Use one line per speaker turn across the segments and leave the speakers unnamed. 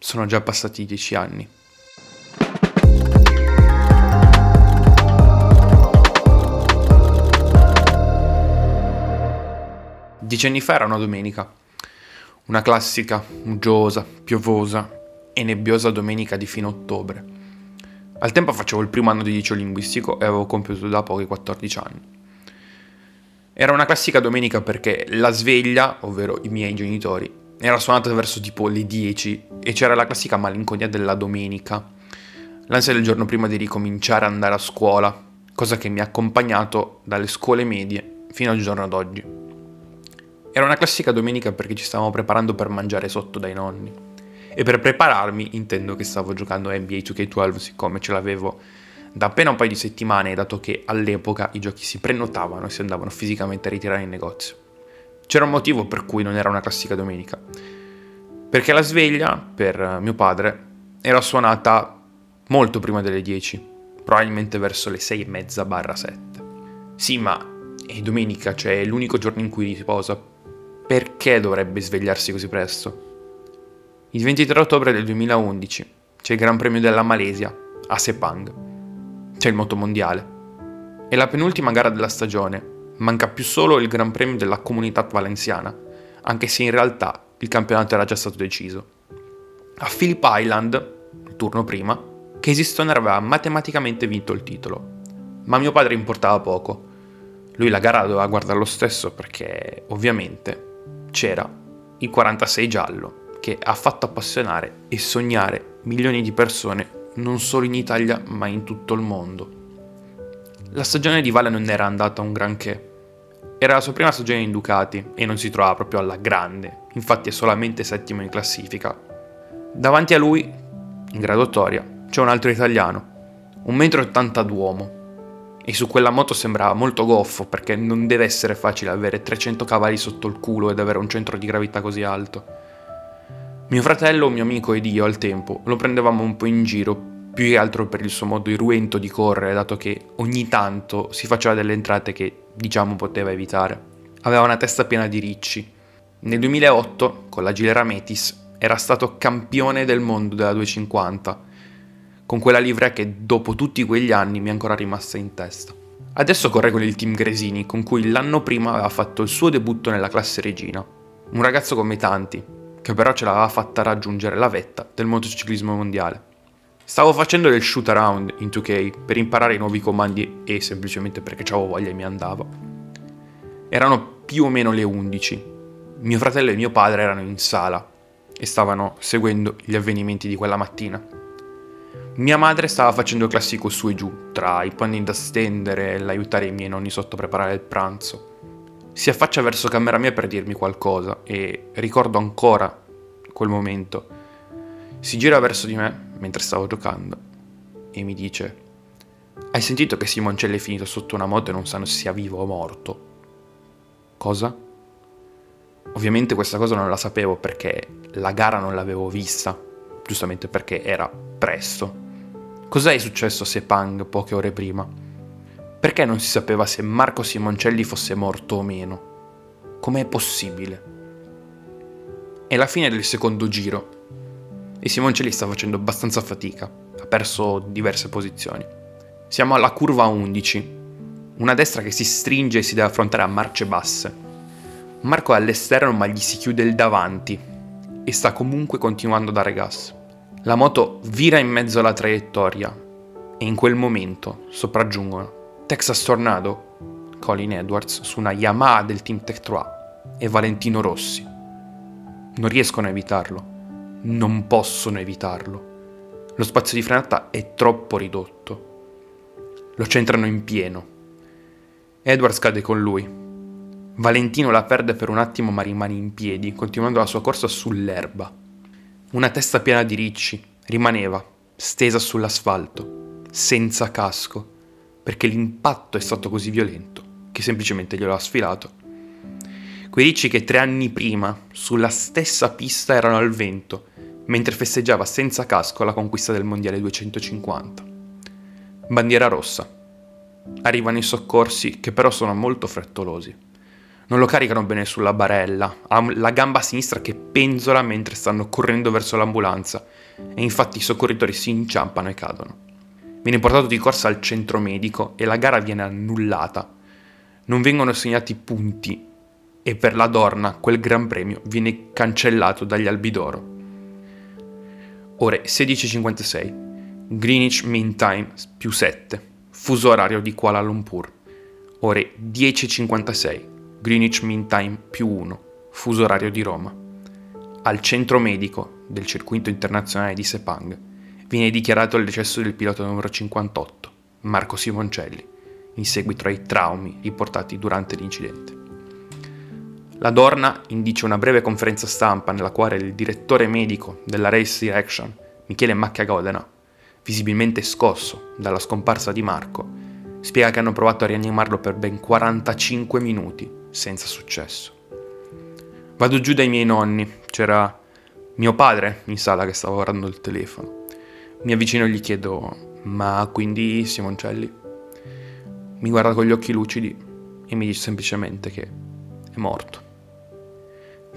sono già passati dieci anni. Dieci anni fa era una domenica, una classica, uggiosa, piovosa e nebbiosa domenica di fine ottobre. Al tempo facevo il primo anno di liceo linguistico e avevo compiuto da poco i 14 anni. Era una classica domenica perché la sveglia, ovvero i miei genitori, era suonata verso tipo le 10 e c'era la classica malinconia della domenica, l'ansia del giorno prima di ricominciare ad andare a scuola, cosa che mi ha accompagnato dalle scuole medie fino al giorno d'oggi. Era una classica domenica perché ci stavamo preparando per mangiare sotto dai nonni. E per prepararmi intendo che stavo giocando NBA 2K12 siccome ce l'avevo da appena un paio di settimane, dato che all'epoca i giochi si prenotavano e si andavano fisicamente a ritirare in negozio. C'era un motivo per cui non era una classica domenica. Perché la sveglia, per mio padre, era suonata molto prima delle 10, probabilmente verso le 6 e mezza barra 7. Sì, ma è domenica, cioè è l'unico giorno in cui riposa. Perché dovrebbe svegliarsi così presto? Il 23 ottobre del 2011 c'è il Gran Premio della Malesia a Sepang c'è il motomondiale. È la penultima gara della stagione, manca più solo il Gran Premio della Comunità Valenciana, anche se in realtà il campionato era già stato deciso. A Phillip Island, il turno prima, Casey aveva matematicamente vinto il titolo, ma mio padre importava poco. Lui la gara doveva guardare lo stesso perché, ovviamente, c'era il 46 giallo che ha fatto appassionare e sognare milioni di persone non solo in Italia ma in tutto il mondo. La stagione di Vale non era andata un granché. Era la sua prima stagione in Ducati e non si trovava proprio alla grande, infatti è solamente settimo in classifica. Davanti a lui, in graduatoria, c'è un altro italiano, un metro e ottanta d'uomo, e su quella moto sembrava molto goffo perché non deve essere facile avere 300 cavalli sotto il culo ed avere un centro di gravità così alto. Mio fratello, mio amico ed io al tempo lo prendevamo un po' in giro, più che altro per il suo modo irruento di correre, dato che ogni tanto si faceva delle entrate che diciamo poteva evitare. Aveva una testa piena di ricci. Nel 2008, con la Gilera Metis, era stato campione del mondo della 250, con quella livrea che dopo tutti quegli anni mi è ancora rimasta in testa. Adesso corre con il team Gresini, con cui l'anno prima aveva fatto il suo debutto nella classe regina. Un ragazzo come tanti, che però ce l'aveva fatta raggiungere la vetta del motociclismo mondiale. Stavo facendo del shoot around in 2K per imparare i nuovi comandi e semplicemente perché avevo voglia e mi andava. Erano più o meno le 11. Mio fratello e mio padre erano in sala e stavano seguendo gli avvenimenti di quella mattina. Mia madre stava facendo il classico su e giù, tra i panni da stendere e l'aiutare i miei nonni sotto a preparare il pranzo. Si affaccia verso camera mia per dirmi qualcosa e ricordo ancora quel momento. Si gira verso di me mentre stavo giocando e mi dice: Hai sentito che Simoncelli è finito sotto una moto e non sanno se sia vivo o morto? Cosa? Ovviamente questa cosa non la sapevo perché la gara non l'avevo vista, giustamente perché era presto. Cos'è successo a Sepang poche ore prima? Perché non si sapeva se Marco Simoncelli fosse morto o meno? Com'è possibile? È la fine del secondo giro e Simoncelli sta facendo abbastanza fatica, ha perso diverse posizioni. Siamo alla curva 11, una destra che si stringe e si deve affrontare a marce basse. Marco è all'esterno ma gli si chiude il davanti e sta comunque continuando a dare gas. La moto vira in mezzo alla traiettoria e in quel momento sopraggiungono Texas Tornado, Colin Edwards su una Yamaha del team Tech 3 e Valentino Rossi. Non riescono a evitarlo, non possono evitarlo. Lo spazio di frenata è troppo ridotto. Lo centrano in pieno. Edwards cade con lui. Valentino la perde per un attimo ma rimane in piedi, continuando la sua corsa sull'erba. Una testa piena di ricci rimaneva, stesa sull'asfalto, senza casco perché l'impatto è stato così violento che semplicemente glielo ha sfilato. Quei ricci che tre anni prima, sulla stessa pista, erano al vento, mentre festeggiava senza casco la conquista del Mondiale 250. Bandiera rossa. Arrivano i soccorsi che però sono molto frettolosi. Non lo caricano bene sulla barella, ha la gamba sinistra che penzola mentre stanno correndo verso l'ambulanza e infatti i soccorritori si inciampano e cadono. Viene portato di corsa al centro medico e la gara viene annullata. Non vengono assegnati punti e per la Dorna quel Gran Premio viene cancellato dagli Albidoro. Ore 16.56, Greenwich Mean Time più 7, fuso orario di Kuala Lumpur. Ore 10.56, Greenwich Mean Time più 1, fuso orario di Roma. Al centro medico del circuito internazionale di Sepang viene dichiarato il decesso del pilota numero 58, Marco Simoncelli, in seguito ai traumi riportati durante l'incidente. La Dorna indice una breve conferenza stampa nella quale il direttore medico della Race Direction, Michele Maccagodena, visibilmente scosso dalla scomparsa di Marco, spiega che hanno provato a rianimarlo per ben 45 minuti senza successo. Vado giù dai miei nonni, c'era mio padre in sala che stava guardando il telefono. Mi avvicino e gli chiedo, ma quindi Simoncelli? Mi guarda con gli occhi lucidi e mi dice semplicemente che è morto.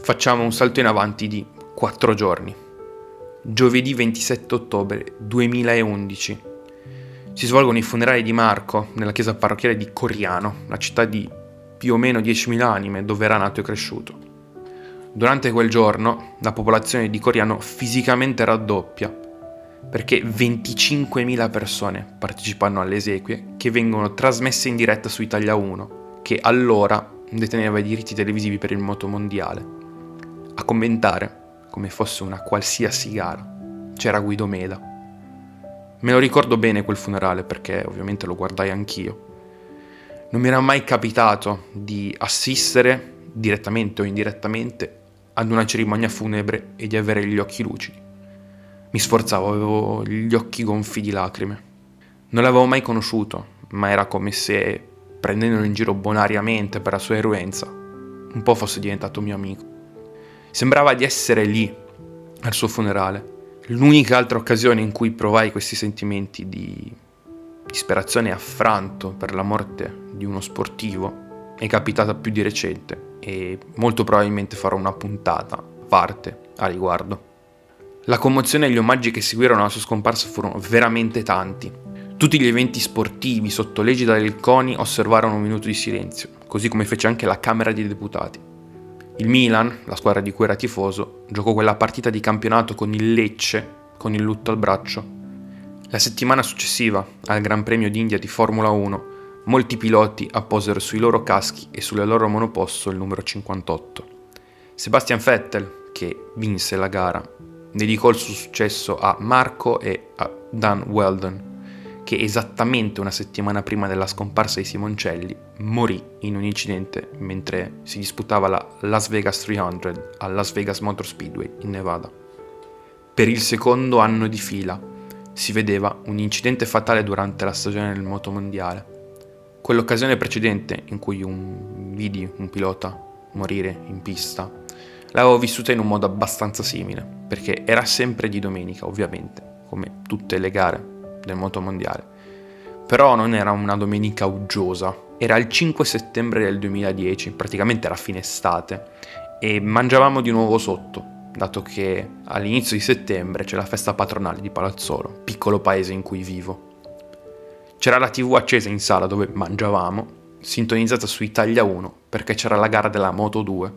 Facciamo un salto in avanti di 4 giorni. Giovedì 27 ottobre 2011. Si svolgono i funerali di Marco nella chiesa parrocchiale di Coriano, la città di più o meno 10.000 anime dove era nato e cresciuto. Durante quel giorno la popolazione di Coriano fisicamente raddoppia, perché 25.000 persone partecipano alle esequie che vengono trasmesse in diretta su Italia 1, che allora deteneva i diritti televisivi per il moto mondiale. A commentare, come fosse una qualsiasi gara, c'era Guido Meda. Me lo ricordo bene quel funerale perché ovviamente lo guardai anch'io. Non mi era mai capitato di assistere, direttamente o indirettamente, ad una cerimonia funebre e di avere gli occhi lucidi. Mi sforzavo, avevo gli occhi gonfi di lacrime. Non l'avevo mai conosciuto, ma era come se, prendendolo in giro bonariamente per la sua eruenza, un po' fosse diventato mio amico. Sembrava di essere lì, al suo funerale. L'unica altra occasione in cui provai questi sentimenti di disperazione e affranto per la morte di uno sportivo è capitata più di recente e molto probabilmente farò una puntata a parte a riguardo. La commozione e gli omaggi che seguirono la sua scomparsa furono veramente tanti. Tutti gli eventi sportivi sotto l'egida del CONI osservarono un minuto di silenzio, così come fece anche la Camera dei Deputati. Il Milan, la squadra di cui era tifoso, giocò quella partita di campionato con il Lecce, con il lutto al braccio. La settimana successiva, al Gran Premio d'India di Formula 1, molti piloti apposero sui loro caschi e sulle loro monoposto il numero 58. Sebastian Vettel, che vinse la gara, dedicò il suo successo a Marco e a Dan Weldon, che esattamente una settimana prima della scomparsa di Simoncelli morì in un incidente mentre si disputava la Las Vegas 300 al Las Vegas Motor Speedway in Nevada. Per il secondo anno di fila si vedeva un incidente fatale durante la stagione del motomondiale. Quell'occasione precedente in cui un vidi un pilota morire in pista l'avevo vissuta in un modo abbastanza simile, perché era sempre di domenica, ovviamente, come tutte le gare del moto mondiale. Però non era una domenica uggiosa, era il 5 settembre del 2010, praticamente era fine estate, e mangiavamo di nuovo sotto, dato che all'inizio di settembre c'è la festa patronale di Palazzolo, piccolo paese in cui vivo. C'era la tv accesa in sala dove mangiavamo, sintonizzata su Italia 1 perché c'era la gara della Moto 2.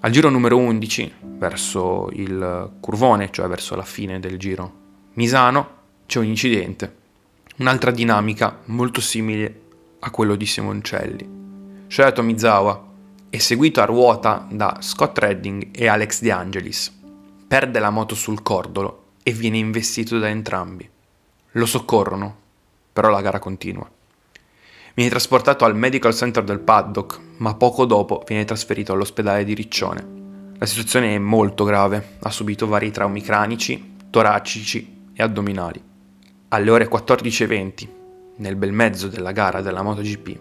Al giro numero 11, verso il curvone, cioè verso la fine del giro Misano, c'è un incidente, un'altra dinamica molto simile a quello di Simoncelli. Shoya Tomizawa è seguito a ruota da Scott Redding e Alex De Angelis. Perde la moto sul cordolo e viene investito da entrambi. Lo soccorrono, però la gara continua. Viene trasportato al Medical Center del paddock, ma poco dopo viene trasferito all'ospedale di Riccione. La situazione è molto grave, ha subito vari traumi cranici, toracici e addominali. Alle ore 14.20, nel bel mezzo della gara della MotoGP,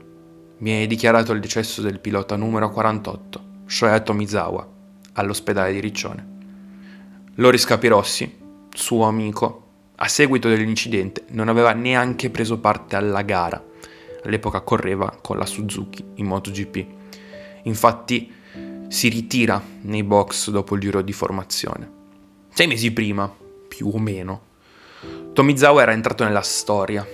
viene dichiarato il decesso del pilota numero 48, Shoya Tomizawa, all'ospedale di Riccione. Loris Capirossi, suo amico, a seguito dell'incidente non aveva neanche preso parte alla gara. All'epoca correva con la Suzuki in MotoGP. Infatti si ritira nei box dopo il giro di formazione. Sei mesi prima, più o meno, Tomizawa era entrato nella storia.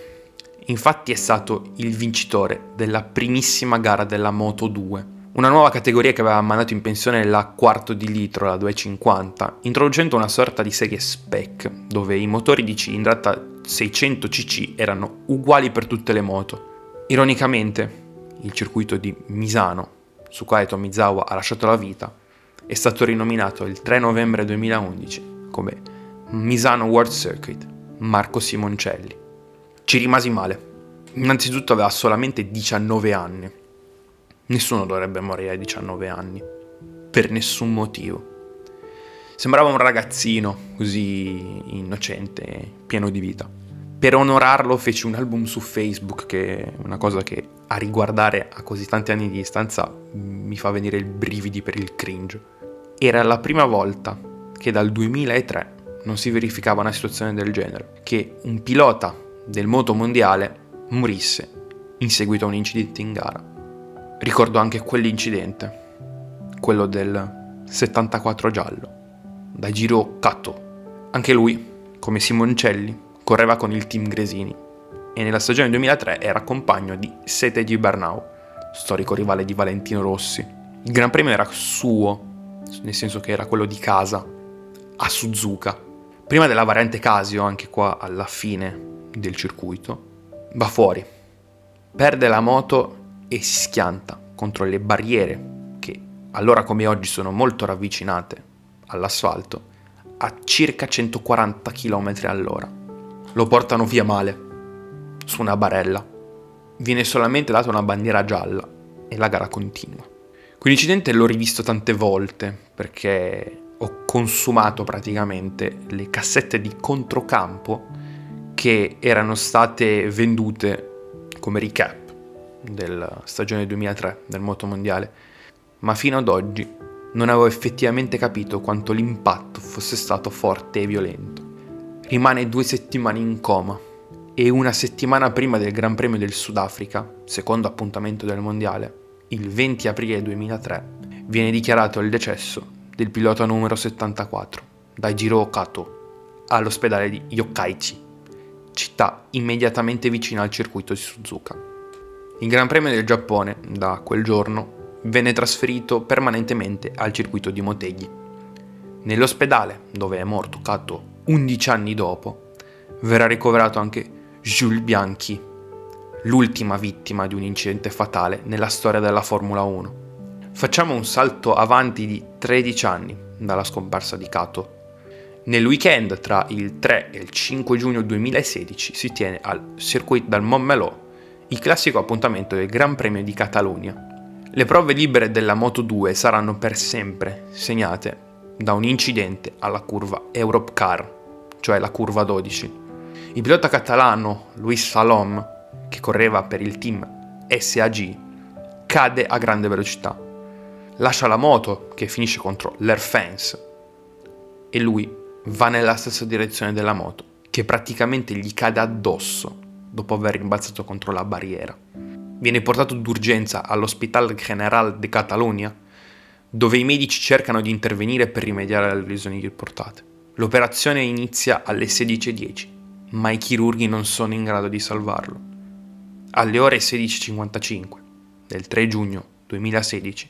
Infatti è stato il vincitore della primissima gara della Moto 2, una nuova categoria che aveva mandato in pensione la quarto di litro, la 250, introducendo una sorta di serie spec, dove i motori di cilindrata 600 cc erano uguali per tutte le moto. Ironicamente, il circuito di Misano, su quale Tomizawa ha lasciato la vita, è stato rinominato il 3 novembre 2011 come Misano World Circuit Marco Simoncelli. Ci rimasi male. Innanzitutto aveva solamente 19 anni. Nessuno dovrebbe morire a 19 anni. Per nessun motivo. Sembrava un ragazzino, così innocente, pieno di vita. Per onorarlo feci un album su Facebook, che è una cosa che a riguardare a così tanti anni di distanza mi fa venire il brividi per il cringe. Era la prima volta che dal 2003 non si verificava una situazione del genere, che un pilota del moto mondiale morisse in seguito a un incidente in gara. Ricordo anche quell'incidente, quello del 74 giallo, da Giro Cato. Anche lui, come Simoncelli, correva con il team Gresini e nella stagione 2003 era compagno di Sete di Bernau, storico rivale di Valentino Rossi. Il Gran Premio era suo, nel senso che era quello di casa, a Suzuka, Prima della variante Casio, anche qua alla fine del circuito, va fuori, perde la moto e si schianta contro le barriere che allora come oggi sono molto ravvicinate all'asfalto a circa 140 km all'ora. Lo portano via male, su una barella. Viene solamente data una bandiera gialla e la gara continua. Quell'incidente l'ho rivisto tante volte perché ho consumato praticamente le cassette di controcampo che erano state vendute come recap della stagione 2003 del moto mondiale, ma fino ad oggi non avevo effettivamente capito quanto l'impatto fosse stato forte e violento. Rimane due settimane in coma e una settimana prima del Gran Premio del Sudafrica, secondo appuntamento del mondiale, il 20 aprile 2003, viene dichiarato il decesso del pilota numero 74, Daijiro Kato, all'ospedale di Yokkaichi, città immediatamente vicina al circuito di Suzuka. Il Gran Premio del Giappone, da quel giorno, venne trasferito permanentemente al circuito di Motegi. Nell'ospedale, dove è morto Kato 11 anni dopo, verrà ricoverato anche Jules Bianchi, l'ultima vittima di un incidente fatale nella storia della Formula 1 Facciamo un salto avanti di 13 anni dalla scomparsa di Kato. Nel weekend tra il 3 e il 5 giugno 2016 si tiene al Circuit del Montmeló il classico appuntamento del Gran Premio di Catalogna. Le prove libere della Moto 2 saranno per sempre segnate da un incidente alla curva Europe Car, cioè la curva 12. Il pilota catalano Luis Salom, che correva per il team SAG, cade a grande velocità lascia la moto che finisce contro l'air fence e lui va nella stessa direzione della moto che praticamente gli cade addosso dopo aver rimbalzato contro la barriera. Viene portato d'urgenza all'Hospital General de Catalunya dove i medici cercano di intervenire per rimediare alle lesioni riportate. L'operazione inizia alle 16.10 ma i chirurghi non sono in grado di salvarlo. Alle ore 16.55 del 3 giugno 2016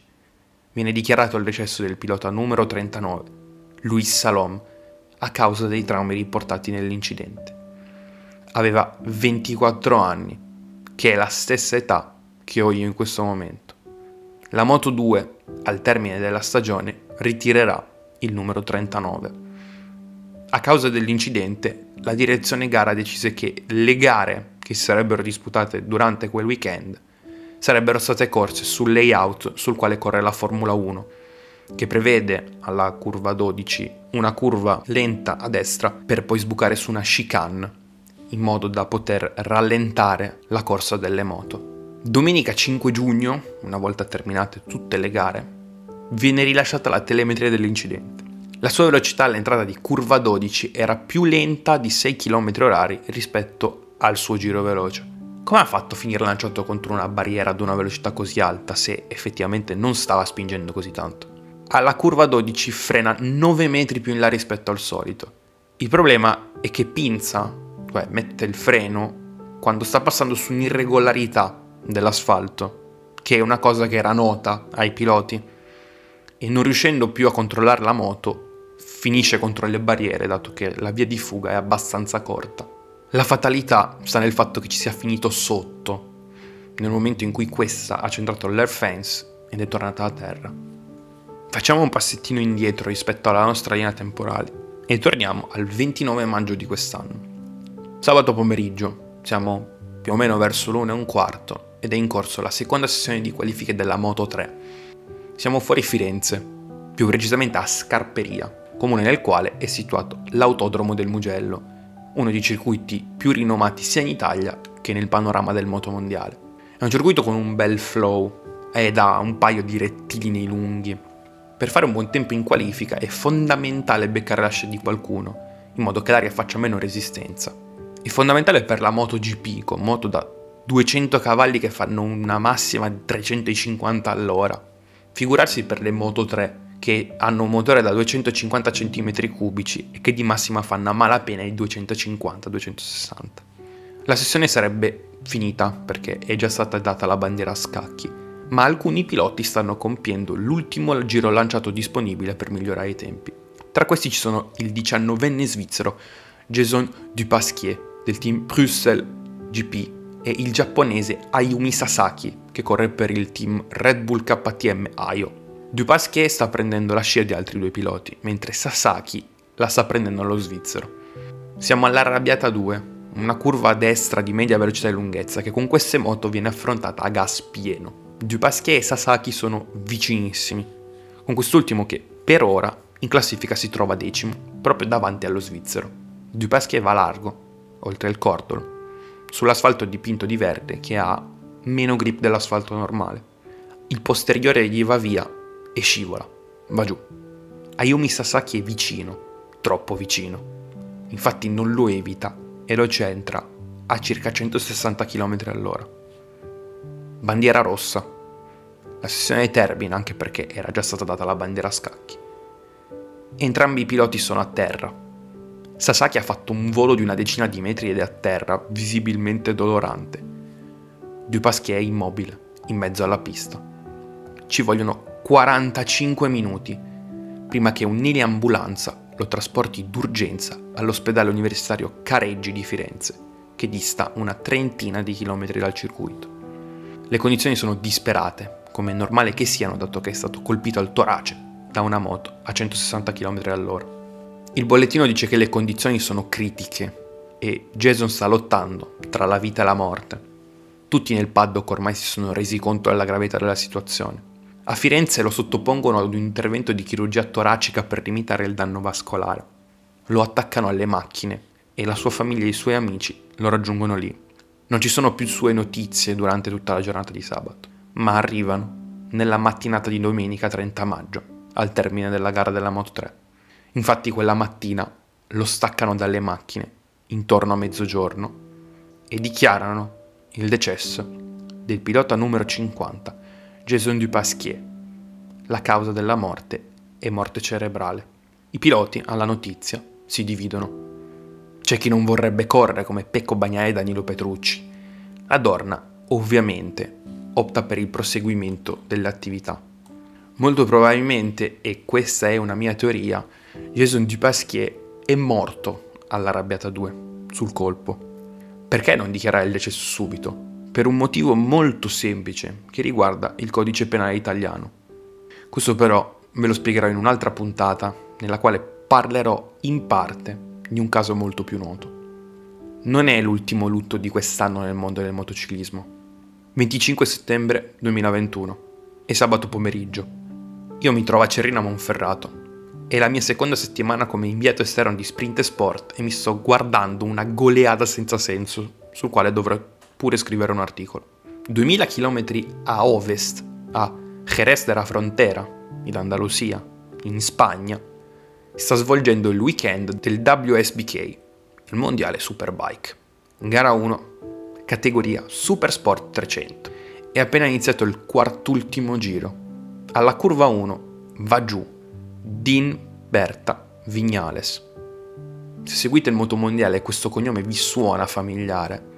viene dichiarato il decesso del pilota numero 39, Luis Salom, a causa dei traumi riportati nell'incidente. Aveva 24 anni, che è la stessa età che ho io in questo momento. La Moto 2, al termine della stagione, ritirerà il numero 39. A causa dell'incidente, la direzione gara decise che le gare che si sarebbero disputate durante quel weekend sarebbero state corse sul layout sul quale corre la Formula 1, che prevede alla curva 12 una curva lenta a destra per poi sbucare su una chicane, in modo da poter rallentare la corsa delle moto. Domenica 5 giugno, una volta terminate tutte le gare, viene rilasciata la telemetria dell'incidente. La sua velocità all'entrata di curva 12 era più lenta di 6 km/h rispetto al suo giro veloce come ha fatto a finire lanciato contro una barriera ad una velocità così alta se effettivamente non stava spingendo così tanto? Alla curva 12 frena 9 metri più in là rispetto al solito. Il problema è che pinza, cioè mette il freno, quando sta passando su un'irregolarità dell'asfalto, che è una cosa che era nota ai piloti, e non riuscendo più a controllare la moto, finisce contro le barriere dato che la via di fuga è abbastanza corta. La fatalità sta nel fatto che ci sia finito sotto, nel momento in cui questa ha centrato l'air fence ed è tornata a terra. Facciamo un passettino indietro rispetto alla nostra linea temporale e torniamo al 29 maggio di quest'anno. Sabato pomeriggio, siamo più o meno verso l'una e un quarto ed è in corso la seconda sessione di qualifiche della Moto 3. Siamo fuori Firenze, più precisamente a Scarperia, comune nel quale è situato l'autodromo del Mugello, uno dei circuiti più rinomati sia in Italia che nel panorama del motomondiale. È un circuito con un bel flow ed ha un paio di rettilinei lunghi. Per fare un buon tempo in qualifica è fondamentale beccare la scia di qualcuno, in modo che l'aria faccia meno resistenza. È fondamentale per la MotoGP, con moto da 200 cavalli che fanno una massima di 350 all'ora. Figurarsi per le Moto 3, che hanno un motore da 250 cm3 e che di massima fanno a malapena i 250-260. La sessione sarebbe finita perché è già stata data la bandiera a scacchi, ma alcuni piloti stanno compiendo l'ultimo giro lanciato disponibile per migliorare i tempi. Tra questi ci sono il 19enne svizzero Jason Dupasquier del team Bruxelles GP e il giapponese Ayumi Sasaki che corre per il team Red Bull KTM Ayo. Dupasquier sta prendendo la scia di altri due piloti, mentre Sasaki la sta prendendo allo svizzero. Siamo all'arrabbiata 2, una curva a destra di media velocità e lunghezza che con queste moto viene affrontata a gas pieno. Dupasquier e Sasaki sono vicinissimi, con quest'ultimo che per ora in classifica si trova decimo, proprio davanti allo svizzero. Dupasquier va largo, oltre il cordolo, sull'asfalto dipinto di verde che ha meno grip dell'asfalto normale. Il posteriore gli va via e scivola, va giù. Ayumi Sasaki è vicino, troppo vicino. Infatti non lo evita e lo centra a circa 160 km all'ora. Bandiera rossa. La sessione termina anche perché era già stata data la bandiera a scacchi. Entrambi i piloti sono a terra. Sasaki ha fatto un volo di una decina di metri ed è a terra, visibilmente dolorante. Dupasquier è immobile, in mezzo alla pista. Ci vogliono 45 minuti prima che un'eliambulanza lo trasporti d'urgenza all'ospedale universitario Careggi di Firenze, che dista una trentina di chilometri dal circuito. Le condizioni sono disperate, come è normale che siano dato che è stato colpito al torace da una moto a 160 km all'ora. Il bollettino dice che le condizioni sono critiche e Jason sta lottando tra la vita e la morte. Tutti nel paddock ormai si sono resi conto della gravità della situazione. A Firenze lo sottopongono ad un intervento di chirurgia toracica per limitare il danno vascolare. Lo attaccano alle macchine e la sua famiglia e i suoi amici lo raggiungono lì. Non ci sono più sue notizie durante tutta la giornata di sabato, ma arrivano nella mattinata di domenica 30 maggio, al termine della gara della Moto 3. Infatti quella mattina lo staccano dalle macchine intorno a mezzogiorno e dichiarano il decesso del pilota numero 50 Jason Dupasquier. La causa della morte è morte cerebrale. I piloti, alla notizia, si dividono. C'è chi non vorrebbe correre come Pecco Bagnai e Danilo Petrucci. La Dorna, ovviamente, opta per il proseguimento dell'attività. Molto probabilmente, e questa è una mia teoria, Jason Dupasquier è morto all'arrabbiata 2, sul colpo. Perché non dichiarare il decesso subito? per un motivo molto semplice che riguarda il codice penale italiano. Questo però ve lo spiegherò in un'altra puntata nella quale parlerò in parte di un caso molto più noto. Non è l'ultimo lutto di quest'anno nel mondo del motociclismo. 25 settembre 2021 è sabato pomeriggio. Io mi trovo a Cerrina Monferrato. È la mia seconda settimana come inviato esterno di Sprint e Sport e mi sto guardando una goleada senza senso sul quale dovrò pure scrivere un articolo. 2000 km a ovest, a Jerez de la Frontera, in Andalusia, in Spagna, sta svolgendo il weekend del WSBK, il mondiale Superbike. Gara 1, categoria Super Sport 300. È appena iniziato il quartultimo giro. Alla curva 1 va giù Dean Berta Vignales. Se seguite il motomondiale e questo cognome vi suona familiare,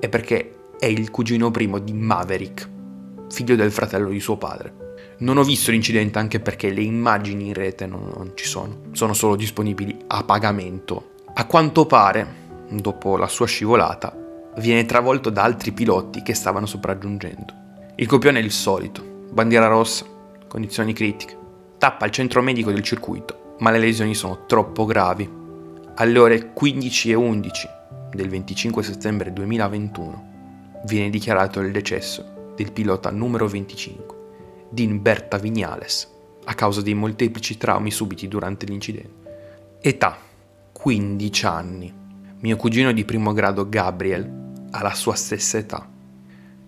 è perché è il cugino primo di Maverick, figlio del fratello di suo padre. Non ho visto l'incidente anche perché le immagini in rete non, non ci sono, sono solo disponibili a pagamento. A quanto pare, dopo la sua scivolata, viene travolto da altri piloti che stavano sopraggiungendo. Il copione è il solito, bandiera rossa, condizioni critiche, tappa il centro medico del circuito, ma le lesioni sono troppo gravi. Alle ore 15.11 del 25 settembre 2021 viene dichiarato il decesso del pilota numero 25 Dean Berta Vignales a causa dei molteplici traumi subiti durante l'incidente. Età 15 anni. Mio cugino di primo grado Gabriel ha la sua stessa età.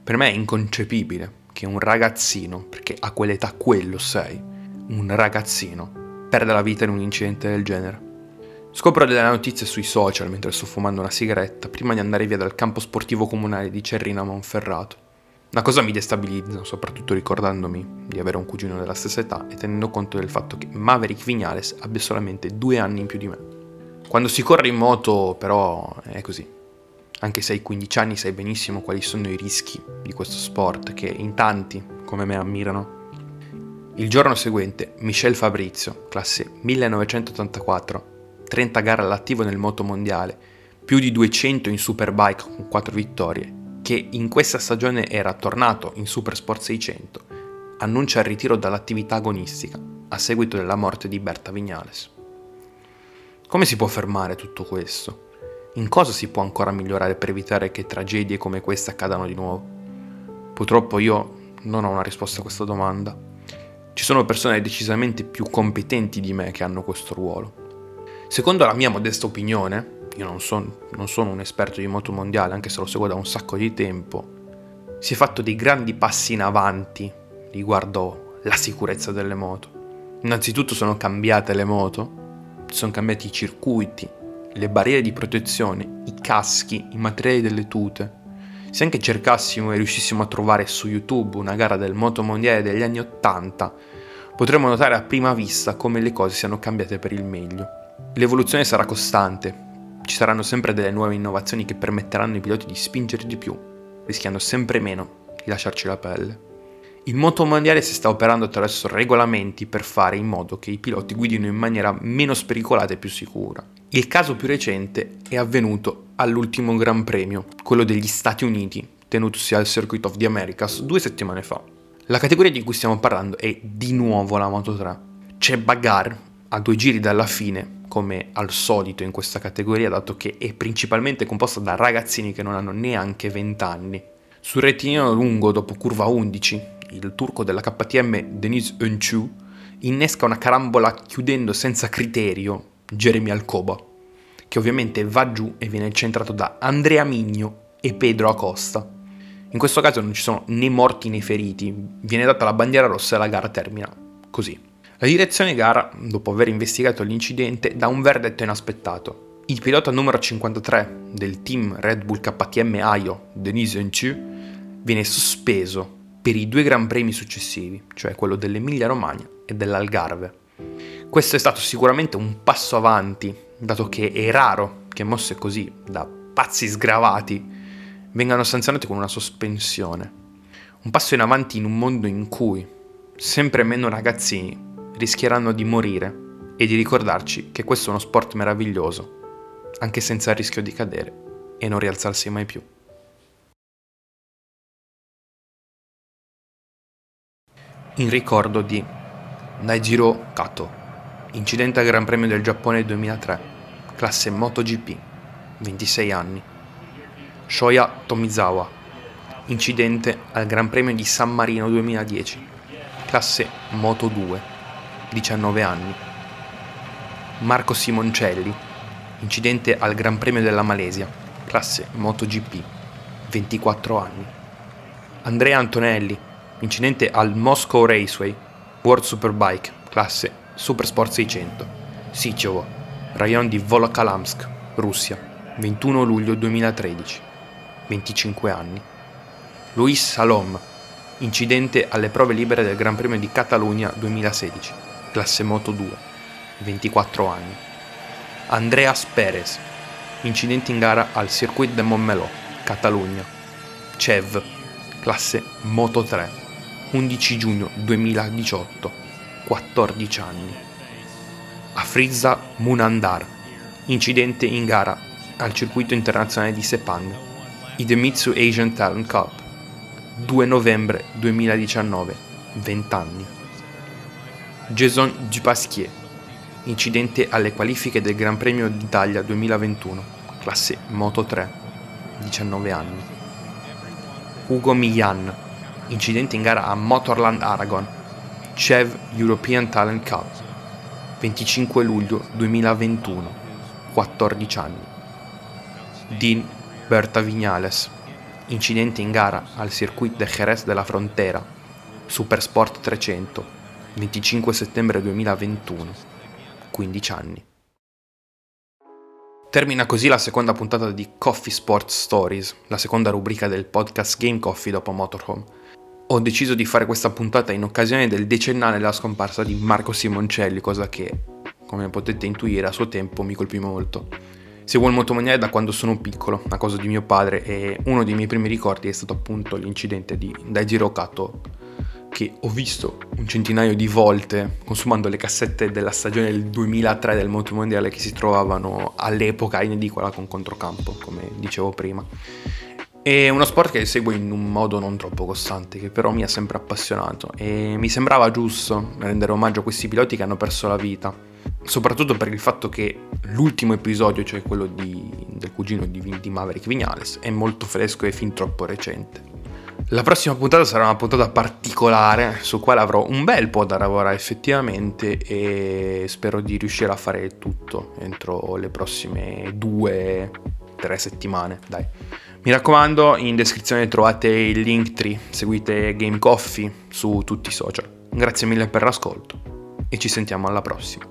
Per me è inconcepibile che un ragazzino, perché a quell'età quello sei, un ragazzino, perda la vita in un incidente del genere. Scopro delle notizie sui social mentre sto fumando una sigaretta prima di andare via dal campo sportivo comunale di Cerrina Monferrato. Una cosa mi destabilizza, soprattutto ricordandomi di avere un cugino della stessa età e tenendo conto del fatto che Maverick Vignales abbia solamente due anni in più di me. Quando si corre in moto, però, è così. Anche se hai 15 anni sai benissimo quali sono i rischi di questo sport che in tanti, come me, ammirano. Il giorno seguente, Michel Fabrizio, classe 1984, 30 gare all'attivo nel moto mondiale, più di 200 in Superbike con 4 vittorie che in questa stagione era tornato in Super Sport 600, annuncia il ritiro dall'attività agonistica a seguito della morte di Berta Vignales. Come si può fermare tutto questo? In cosa si può ancora migliorare per evitare che tragedie come queste accadano di nuovo? Purtroppo io non ho una risposta a questa domanda. Ci sono persone decisamente più competenti di me che hanno questo ruolo. Secondo la mia modesta opinione, io non, son, non sono un esperto di moto mondiale, anche se lo seguo da un sacco di tempo, si è fatto dei grandi passi in avanti riguardo la sicurezza delle moto. Innanzitutto sono cambiate le moto, sono cambiati i circuiti, le barriere di protezione, i caschi, i materiali delle tute. Se anche cercassimo e riuscissimo a trovare su YouTube una gara del moto mondiale degli anni 80, potremmo notare a prima vista come le cose siano cambiate per il meglio. L'evoluzione sarà costante, ci saranno sempre delle nuove innovazioni che permetteranno ai piloti di spingere di più, rischiando sempre meno di lasciarci la pelle. Il moto mondiale si sta operando attraverso regolamenti per fare in modo che i piloti guidino in maniera meno spericolata e più sicura. Il caso più recente è avvenuto all'ultimo Gran Premio, quello degli Stati Uniti, tenutosi al Circuit of the Americas due settimane fa. La categoria di cui stiamo parlando è di nuovo la Moto 3. C'è Bagar a due giri dalla fine come al solito in questa categoria, dato che è principalmente composta da ragazzini che non hanno neanche 20 anni. Sul rettilineo lungo, dopo curva 11, il turco della KTM Denis Önchu innesca una carambola chiudendo senza criterio Jeremy Alcoba, che ovviamente va giù e viene centrato da Andrea Migno e Pedro Acosta. In questo caso non ci sono né morti né feriti, viene data la bandiera rossa e la gara termina così. La direzione gara, dopo aver investigato l'incidente, dà un verdetto inaspettato. Il pilota numero 53 del team Red Bull KTM Aio, Denis Enchu, viene sospeso per i due Gran Premi successivi, cioè quello dell'Emilia Romagna e dell'Algarve. Questo è stato sicuramente un passo avanti, dato che è raro che mosse così, da pazzi sgravati, vengano sanzionate con una sospensione. Un passo in avanti in un mondo in cui sempre meno ragazzini rischieranno di morire e di ricordarci che questo è uno sport meraviglioso, anche senza il rischio di cadere e non rialzarsi mai più. In ricordo di Naijiro Kato, incidente al Gran Premio del Giappone 2003, classe MotoGP, 26 anni. Shoya Tomizawa, incidente al Gran Premio di San Marino 2010, classe Moto 2, 19 anni. Marco Simoncelli, incidente al Gran Premio della Malesia, classe MotoGP, 24 anni. Andrea Antonelli, incidente al Moscow Raceway, World Superbike, classe Supersport 600, Sichovo, rayon di Volokhalamsk, Russia, 21 luglio 2013. 25 anni. Luis Salom, incidente alle prove libere del Gran Premio di Catalogna 2016, classe Moto 2, 24 anni. Andreas Perez, incidente in gara al Circuit de Montmeló, Catalogna, CEV, classe Moto 3, 11 giugno 2018, 14 anni. Afrizza Munandar, incidente in gara al circuito internazionale di Sepang, Idemitsu Asian Talent Cup, 2 novembre 2019, 20 anni. Jason Dupasquier, incidente alle qualifiche del Gran Premio d'Italia 2021, classe Moto 3, 19 anni. Ugo Millan, incidente in gara a Motorland Aragon, CEV European Talent Cup, 25 luglio 2021, 14 anni. Dean Berta Vignales, incidente in gara al Circuit de Jerez de la Frontera, Supersport 300, 25 settembre 2021, 15 anni. Termina così la seconda puntata di Coffee Sports Stories, la seconda rubrica del podcast Game Coffee dopo Motorhome. Ho deciso di fare questa puntata in occasione del decennale della scomparsa di Marco Simoncelli, cosa che, come potete intuire, a suo tempo mi colpì molto. Seguo il motomondiale da quando sono piccolo, a causa di mio padre, e uno dei miei primi ricordi è stato appunto l'incidente di Daijiro Kato, che ho visto un centinaio di volte consumando le cassette della stagione del 2003 del motomondiale che si trovavano all'epoca in edicola con controcampo, come dicevo prima. È uno sport che seguo in un modo non troppo costante, che però mi ha sempre appassionato e mi sembrava giusto rendere omaggio a questi piloti che hanno perso la vita soprattutto per il fatto che l'ultimo episodio, cioè quello di, del cugino di, di Maverick Vignales, è molto fresco e fin troppo recente. La prossima puntata sarà una puntata particolare su quale avrò un bel po' da lavorare effettivamente e spero di riuscire a fare tutto entro le prossime due, tre settimane. Dai. Mi raccomando, in descrizione trovate il link tree, seguite Game Coffee su tutti i social. Grazie mille per l'ascolto e ci sentiamo alla prossima.